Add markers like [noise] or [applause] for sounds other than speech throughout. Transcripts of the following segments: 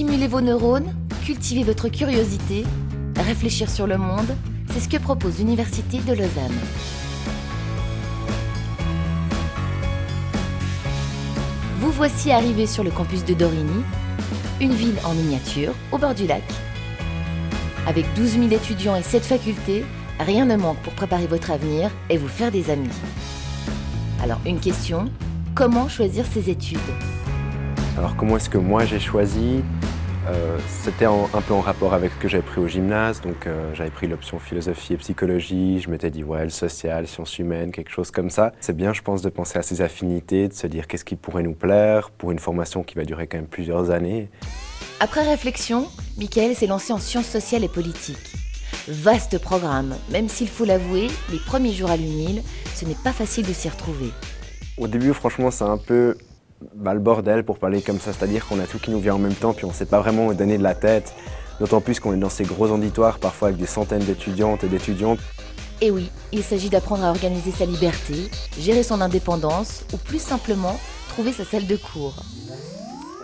Stimuler vos neurones, cultiver votre curiosité, réfléchir sur le monde, c'est ce que propose l'Université de Lausanne. Vous voici arrivé sur le campus de Dorigny, une ville en miniature au bord du lac. Avec 12 000 étudiants et 7 facultés, rien ne manque pour préparer votre avenir et vous faire des amis. Alors une question, comment choisir ses études? Alors comment est-ce que moi j'ai choisi? Euh, C'était un peu en rapport avec ce que j'avais pris au gymnase, donc euh, j'avais pris l'option philosophie et psychologie, je m'étais dit ouais le social, sciences humaines, quelque chose comme ça. C'est bien je pense de penser à ses affinités, de se dire qu'est-ce qui pourrait nous plaire pour une formation qui va durer quand même plusieurs années. Après réflexion, Michael s'est lancé en sciences sociales et politiques. Vaste programme, même s'il faut l'avouer, les premiers jours à l'UNIL, ce n'est pas facile de s'y retrouver. Au début, franchement, c'est un peu bah, le bordel pour parler comme ça, c'est-à-dire qu'on a tout qui nous vient en même temps, puis on ne sait pas vraiment où donner de la tête, d'autant plus qu'on est dans ces gros auditoires, parfois avec des centaines d'étudiantes et d'étudiants. Et oui, il s'agit d'apprendre à organiser sa liberté, gérer son indépendance, ou plus simplement, trouver sa salle de cours.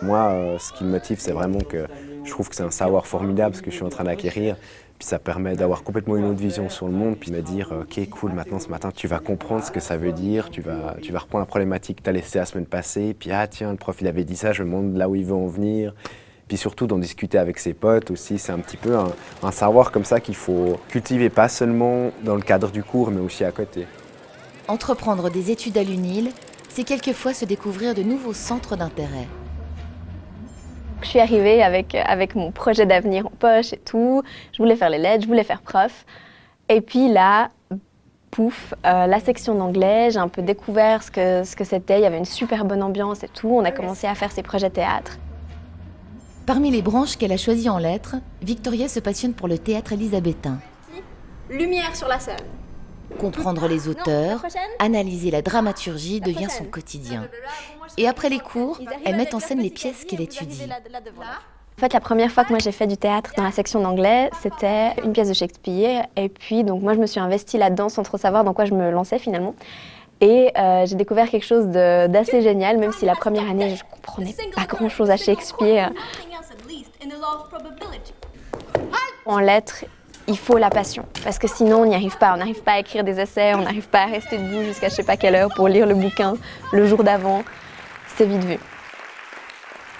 Moi, euh, ce qui me motive, c'est vraiment que je trouve que c'est un savoir formidable ce que je suis en train d'acquérir. Puis ça permet d'avoir complètement une autre vision sur le monde, puis de me dire, ok, cool, maintenant ce matin, tu vas comprendre ce que ça veut dire, tu vas, tu vas reprendre la problématique que tu as laissée la semaine passée, puis ah tiens, le prof il avait dit ça, je me là où il veut en venir. Puis surtout d'en discuter avec ses potes aussi, c'est un petit peu un savoir comme ça qu'il faut cultiver, pas seulement dans le cadre du cours, mais aussi à côté. Entreprendre des études à l'UNIL, c'est quelquefois se découvrir de nouveaux centres d'intérêt. Je suis arrivée avec, avec mon projet d'avenir en poche et tout. Je voulais faire les lettres, je voulais faire prof. Et puis là, pouf, euh, la section d'anglais, j'ai un peu découvert ce que ce que c'était. Il y avait une super bonne ambiance et tout. On a commencé à faire ses projets théâtre. Parmi les branches qu'elle a choisies en lettres, Victoria se passionne pour le théâtre élisabétain. Lumière sur la scène. Comprendre les auteurs, analyser la dramaturgie devient son quotidien. Et après les cours, elle met en scène les pièces qu'elle étudie. En fait, la première fois que moi j'ai fait du théâtre dans la section d'anglais, c'était une pièce de Shakespeare. Et puis, donc moi, je me suis investie là-dedans sans trop savoir dans quoi je me lançais finalement. Et euh, j'ai découvert quelque chose d'assez génial, même si la première année, je comprenais pas grand-chose à Shakespeare. En lettres, il faut la passion, parce que sinon on n'y arrive pas. On n'arrive pas à écrire des essais, on n'arrive pas à rester debout jusqu'à je sais pas quelle heure pour lire le bouquin le jour d'avant. C'est vite vu.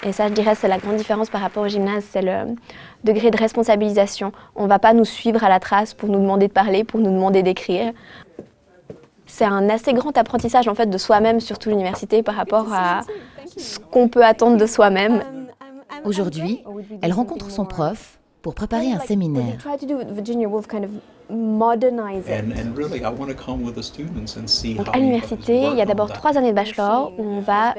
Et ça, je dirais, c'est la grande différence par rapport au gymnase, c'est le degré de responsabilisation. On ne va pas nous suivre à la trace pour nous demander de parler, pour nous demander d'écrire. C'est un assez grand apprentissage en fait de soi-même, surtout l'université, par rapport à ce qu'on peut attendre de soi-même. Aujourd'hui, elle rencontre son prof pour préparer un séminaire. Donc à l'université, il y a d'abord trois années de bachelor où on va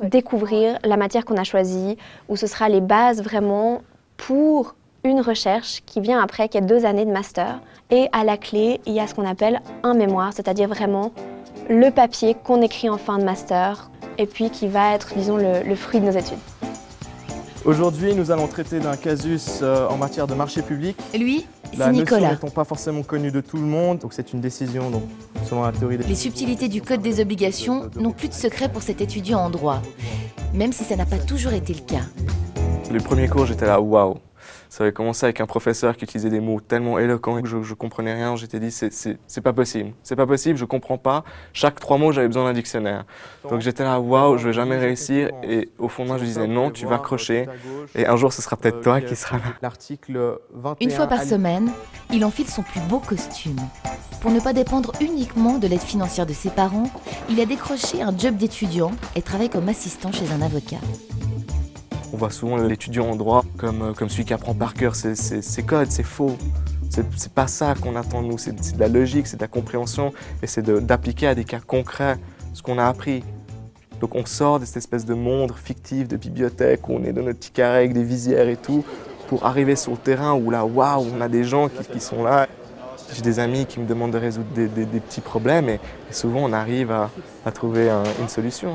découvrir la matière qu'on a choisie, où ce sera les bases vraiment pour une recherche qui vient après, qui est deux années de master. Et à la clé, il y a ce qu'on appelle un mémoire, c'est-à-dire vraiment le papier qu'on écrit en fin de master, et puis qui va être, disons, le, le fruit de nos études. Aujourd'hui, nous allons traiter d'un casus euh, en matière de marché public. Lui, La c'est notion Nicolas. n'étant pas forcément connue de tout le monde, donc c'est une décision donc, selon la théorie des... Les subtilités du Code des obligations n'ont plus de secret pour cet étudiant en droit, même si ça n'a pas toujours été le cas. Les premiers cours, j'étais là, waouh. Ça avait commencé avec un professeur qui utilisait des mots tellement éloquents que je, je comprenais rien. J'étais dit, c'est- c'est c'est pas possible. C'est pas possible, je comprends pas. Chaque trois mots, j'avais besoin d'un dictionnaire. Donc j'étais là, waouh, je vais jamais réussir. Et au fond de moi, je disais, non, tu vas crocher. Et un jour, ce sera peut-être toi qui sera là. L'article 21... Une fois par semaine, il enfile son plus beau costume. Pour ne pas dépendre uniquement de l'aide financière de ses parents, il a décroché un job d'étudiant et travaille comme assistant chez un avocat. On voit souvent l'étudiant en droit comme, euh, comme celui qui apprend par cœur ses, ses- codes, c'est faux. C'est pas ça qu'on attend de nous, c'est de la logique, c'est de la compréhension et c'est d'appliquer à des cas concrets ce qu'on a appris. Donc on sort de cette espèce de monde fictif de bibliothèque où on est dans notre petit carré avec des visières et tout pour arriver sur le terrain où là, waouh, on a des gens qui, sont là. J'ai des amis qui me demandent de résoudre des, petits problèmes et, souvent on arrive à, trouver un- une solution.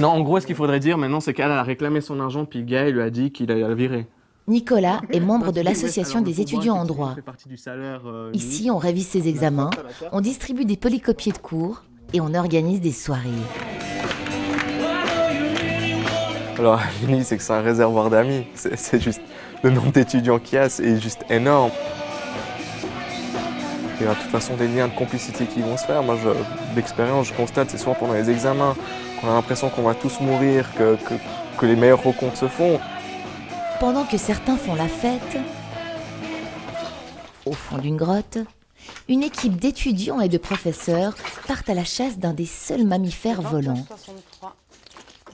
Non, en gros, ce qu'il faudrait dire maintenant, c'est qu'elle a réclamé son argent, puis le gars, il lui a dit qu'il allait la virer. Nicolas est membre de l'association des étudiants en droit. euh, Ici, on révise ses examens, on distribue des polycopiés de cours et on organise des soirées. Alors [laughs] à l'Uni, c'est que c'est un réservoir d'amis. C'est juste le nombre d'étudiants qu'il y a, est juste énorme. Il y a de toute façon des liens de complicité qui vont se faire. Moi, l'expérience, je constate, c'est souvent pendant les examens qu'on a l'impression qu'on va tous mourir, que, que, que les meilleures rencontres se font. Pendant que certains font la fête, au fond d'une grotte, une équipe d'étudiants et de professeurs partent à la chasse d'un des seuls mammifères volants.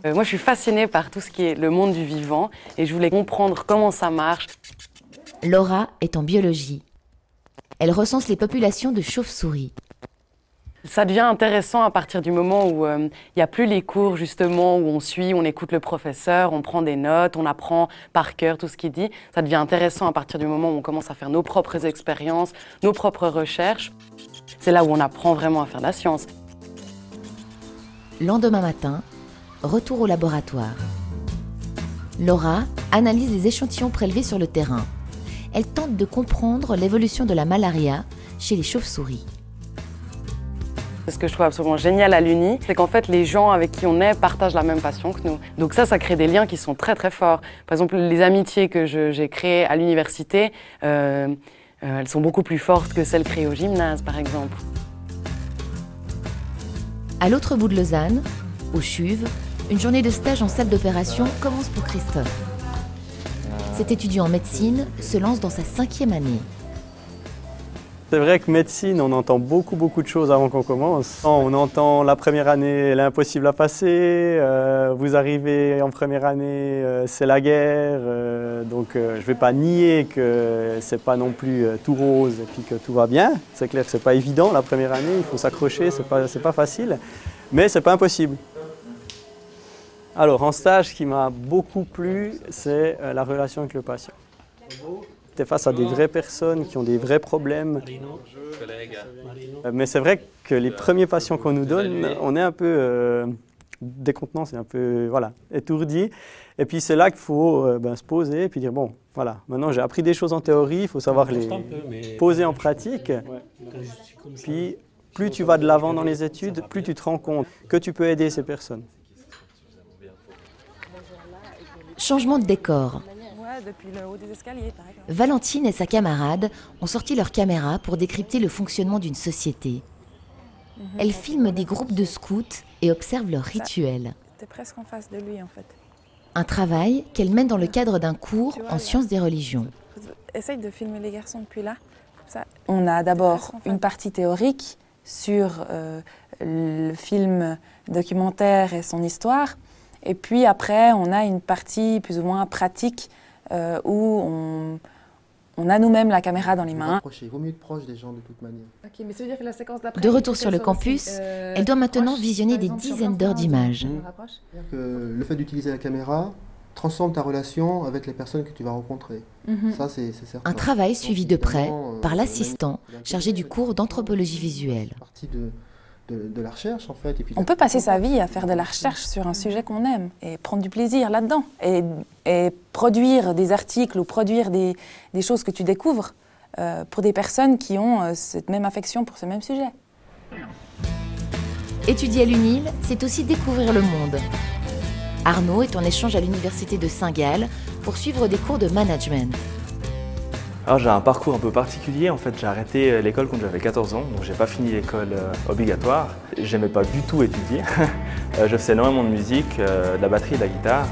Euh, moi, je suis fascinée par tout ce qui est le monde du vivant et je voulais comprendre comment ça marche. Laura est en biologie. Elle recense les populations de chauves-souris. Ça devient intéressant à partir du moment où euh, il n'y a plus les cours justement où on suit, on écoute le professeur, on prend des notes, on apprend par cœur tout ce qu'il dit. Ça devient intéressant à partir du moment où on commence à faire nos propres expériences, nos propres recherches. C'est là où on apprend vraiment à faire de la science. Lendemain matin, retour au laboratoire. Laura analyse les échantillons prélevés sur le terrain. Elle tente de comprendre l'évolution de la malaria chez les chauves-souris. Ce que je trouve absolument génial à l'Uni, c'est qu'en fait, les gens avec qui on est partagent la même passion que nous. Donc ça, ça crée des liens qui sont très très forts. Par exemple, les amitiés que j'ai créées à l'université, euh, euh, elles sont beaucoup plus fortes que celles créées au gymnase, par exemple. À l'autre bout de Lausanne, au CHUV, une journée de stage en salle d'opération commence pour Christophe. Cet étudiant en médecine se lance dans sa cinquième année. C'est vrai que médecine, on entend beaucoup, beaucoup de choses avant qu'on commence. On entend la première année, l'impossible à passer. Euh, vous arrivez en première année, euh, c'est la guerre. Euh, donc je ne vais pas nier que c'est pas non plus tout rose et puis que tout va bien. C'est clair que c'est pas évident la première année, il faut s'accrocher, c'est pas, pas facile. Mais c'est pas impossible. Alors en stage, ce qui m'a beaucoup plu, c'est la relation avec le patient. Tu es face à des vraies personnes qui ont des vrais problèmes. Euh, mais c'est vrai que les premiers patients qu'on nous donne, on est un peu euh, décontenant, c'est un peu voilà, étourdi. Et puis c'est là qu'il faut euh, ben, se poser et puis dire bon, voilà, maintenant j'ai appris des choses en théorie, il faut savoir les poser en pratique. Puis plus tu vas de l'avant dans les études, plus tu te rends compte que tu peux aider ces personnes. Changement de décor depuis le haut des escaliers, Valentine et sa camarade ont sorti leur caméra pour décrypter le fonctionnement d'une société. Mhm. Elles filment des groupes de scouts et observent leurs rituels. T'es presque en face de lui en fait. Un travail qu'elle mène dans le cadre d'un cours en sciences des religions. Essaye de filmer les garçons depuis là. On a d'abord une partie théorique sur euh, le film documentaire et son histoire. Et puis après, on a une partie plus ou moins pratique euh, où on, on a nous-mêmes la caméra dans les mains. Il vaut mieux être proche des gens de toute manière. de retour sur le campus, euh, elle doit maintenant visionner des dizaines d'heures d'images. Le fait d'utiliser la caméra transforme ta relation avec les personnes que tu vas rencontrer. Mhm. Ça, c'est certain. Un travail suivi de près euh, par l'assistant chargé du cours d'anthropologie visuelle de, la recherche en fait. on peut passer sa vie à faire de la recherche sur un sujet qu'on aime et prendre du plaisir là-dedans et, produire des articles ou produire des, choses que tu découvres euh, pour des personnes qui ont euh, cette même affection pour ce même sujet. Étudier à l'UNIL, c'est aussi découvrir le monde. Arnaud est en échange à l'université de Saint-Gall pour suivre des cours de management. Alors j'ai un parcours un peu particulier, en fait j'ai arrêté euh, l'école quand j'avais 14 ans, donc j'ai pas fini l'école euh, obligatoire. J'aimais pas du tout étudier, [laughs] euh, je faisais énormément de musique, de la batterie de la guitare.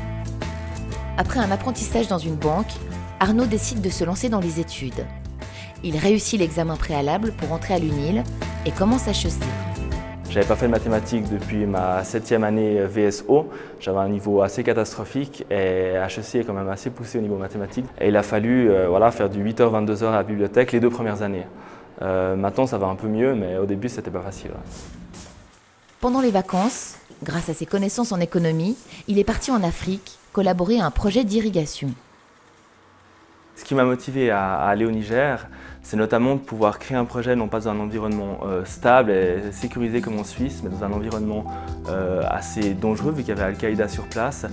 Après un apprentissage dans une banque, Arnaud décide de se lancer dans les études. Il réussit l'examen préalable pour entrer à l'UNIL et commence à HEC. J'avais pas fait de mathématiques depuis ma septième année VSO. J'avais un niveau assez catastrophique et HEC est quand même assez poussé au niveau mathématique. Il a fallu euh, voilà, faire du 8h, 22h à la bibliothèque les deux premières années. Euh, maintenant, ça va un peu mieux, mais au début, c'était pas facile. Pendant les vacances, grâce à ses connaissances en économie, il est parti en Afrique collaborer à un projet d'irrigation. Ce qui m'a motivé à, aller au Niger, c'est notamment de pouvoir créer un projet non pas dans un environnement euh, stable et sécurisé comme en Suisse, mais dans un environnement euh, assez dangereux vu qu'il y avait Al-Qaïda sur place.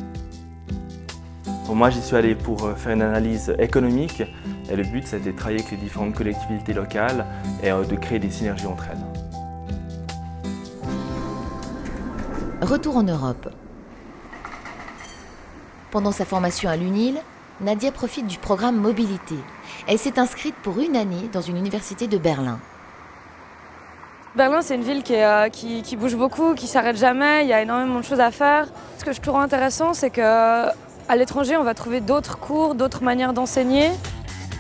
Moi, j'y suis allé pour euh, faire une analyse économique et le but, c'était de travailler avec les différentes collectivités locales et de créer des synergies entre elles. Retour en Europe. Pendant sa formation à l'UNIL, Nadia profite du programme Mobilité. Elle s'est inscrite pour une année dans une université de Berlin. Berlin, c'est une ville qui, euh, bouge beaucoup, qui s'arrête jamais, il y a énormément de choses à faire. Ce que je trouve intéressant, c'est qu'à l'étranger, on va trouver d'autres cours, d'autres manières d'enseigner.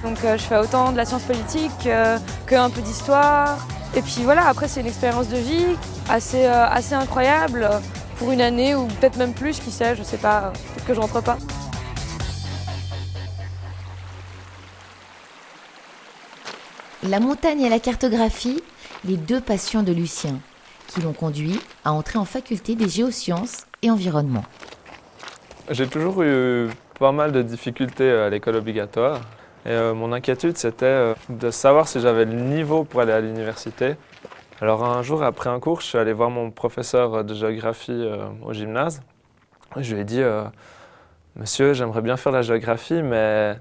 Donc euh, je fais autant de la science politique euh, qu'un peu d'histoire. Et puis voilà, après c'est une expérience de vie assez, euh, incroyable pour une année ou peut-être même plus, qui sait, je sais pas, peut-être que je rentre pas. La montagne et la cartographie, les deux passions de Lucien, qui l'ont conduit à entrer en faculté des géosciences et environnement. J'ai toujours eu pas mal de difficultés à l'école obligatoire. Et euh, mon inquiétude, c'était euh, de savoir si j'avais le niveau pour aller à l'université. Alors un jour, après un cours, je suis allé voir mon professeur de géographie euh, au gymnase. Je lui ai dit, Monsieur, j'aimerais bien faire la géographie, mais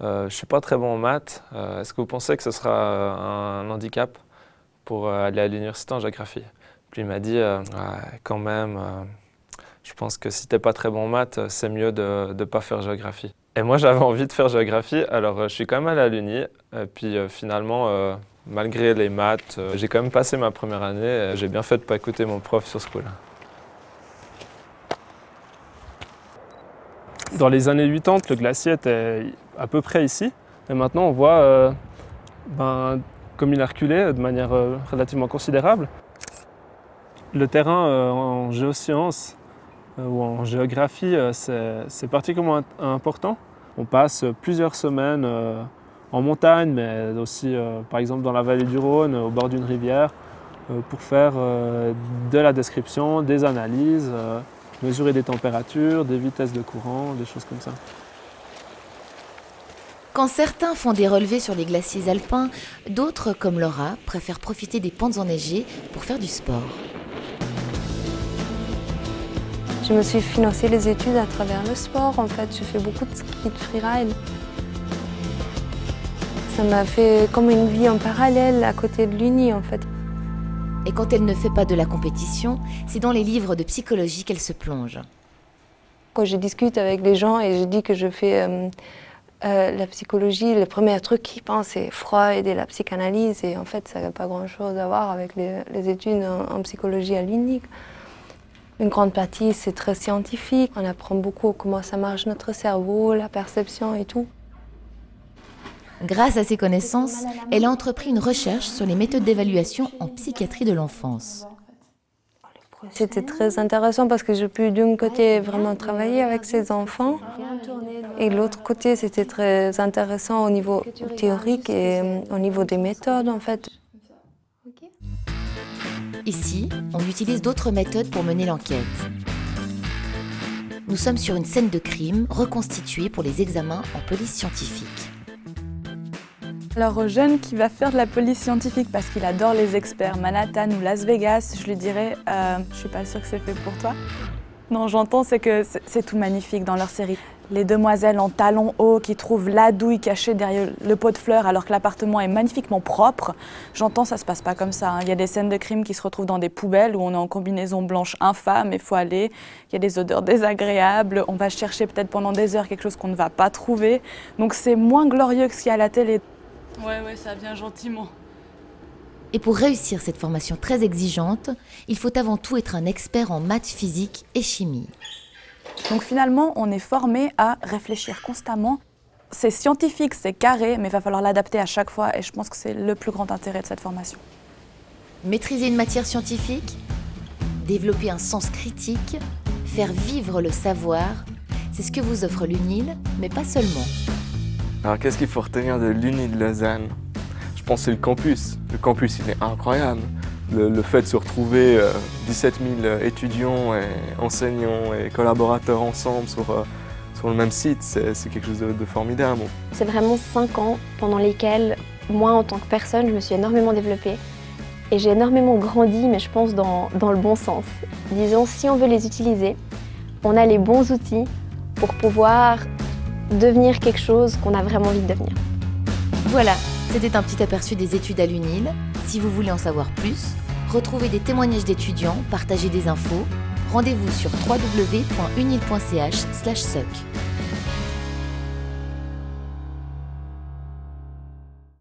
je ne suis pas très bon en maths. Est-ce que vous pensez que ce sera un handicap pour aller à l'université en géographie? Puis il m'a dit, quand même, je pense que si tu n'es pas très bon en maths, c'est mieux de ne pas faire géographie. Et moi, j'avais [laughs] envie de faire géographie, alors euh, je suis quand même allé à l'Uni. Puis euh, finalement, euh, malgré les maths, j'ai quand même passé ma première année. J'ai bien fait de ne pas écouter mon prof sur ce coup-là. Dans les années 80, le glacier était à peu près ici. Et maintenant, on voit, ben, comme il a reculé de manière relativement considérable. Le terrain en géosciences euh, ou en géographie, euh, c'est particulièrement important. On passe plusieurs semaines euh, en montagne, mais aussi par exemple dans la vallée du Rhône, au bord d'une rivière, pour faire de la description, des analyses, mesurer des températures, des vitesses de courant, des choses comme ça. Quand certains font des relevés sur les glaciers alpins, d'autres, comme Laura, préfèrent profiter des pentes enneigées pour faire du sport. Je me suis financé les études à travers le sport. En fait, je fais beaucoup de ski, de freeride. Ça m'a fait comme une vie en parallèle à côté de l'Uni, en fait. Et quand elle ne fait pas de la compétition, c'est dans les livres de psychologie qu'elle se plonge. Quand je discute avec les gens et je dis que je fais euh, euh, la psychologie, le premier truc qu'ils pensent, c'est Freud et la psychanalyse. Et en fait, ça n'a pas grand-chose à voir avec les, études en, en psychologie à l'Uni. Une grande partie, c'est très scientifique. On apprend beaucoup comment ça marche notre cerveau, la perception et tout. Grâce à ces connaissances, elle a entrepris une recherche sur les méthodes d'évaluation en psychiatrie de l'enfance. C'était très intéressant parce que j'ai pu d'un côté vraiment travailler avec ces enfants et l'autre côté c'était très intéressant au niveau théorique et euh, au niveau des méthodes en fait. Ici, on utilise d'autres méthodes pour mener l'enquête. Nous sommes sur une scène de crime reconstituée pour les examens en police scientifique. Alors au jeune qui va faire de la police scientifique parce qu'il adore les experts Manhattan ou Las Vegas, je lui dirais euh, je suis pas sûre que c'est fait pour toi. Non, j'entends, c'est que c'est tout magnifique dans leur série les demoiselles en talons hauts qui trouvent la douille cachée derrière le pot de fleurs alors que l'appartement est magnifiquement propre. J'entends, ça se passe pas comme ça. Hein. Il y a des scènes de crime qui se retrouvent dans des poubelles où on est en combinaison blanche infâme et faut aller. Il y a des odeurs désagréables. On va chercher peut-être pendant des heures quelque chose qu'on ne va pas trouver. Donc c'est moins glorieux que ce qu'il y a à la télé. Ouais, ouais, ça vient gentiment. Et pour réussir cette formation très exigeante, il faut avant tout être un expert en maths, physique et chimie. Donc finalement, on est formé à réfléchir constamment. C'est scientifique, c'est carré, mais il va falloir l'adapter à chaque fois et je pense que c'est le plus grand intérêt de cette formation. Maîtriser une matière scientifique, développer un sens critique, faire vivre le savoir, c'est ce que vous offre l'UNIL, mais pas seulement. Alors qu'est-ce qu'il faut retenir de l'UNIL Lausanne? Je pense que c'est le campus. Le campus, il est incroyable le, fait de se retrouver 17 euh, 000 étudiants et enseignants et collaborateurs ensemble sur, euh, sur le même site, c'est quelque chose de, formidable. C'est vraiment 5 ans pendant lesquels, moi en tant que personne, je me suis énormément développée. Et j'ai énormément grandi, mais je pense dans, dans le bon sens. Disons, si on veut les utiliser, on a les bons outils pour pouvoir devenir quelque chose qu'on a vraiment envie de devenir. Voilà, c'était un petit aperçu des études à l'UNIL. Si vous voulez en savoir plus, retrouvez des témoignages d'étudiants, partagez des infos, Rendez-vous sur www.unil.ch/soc.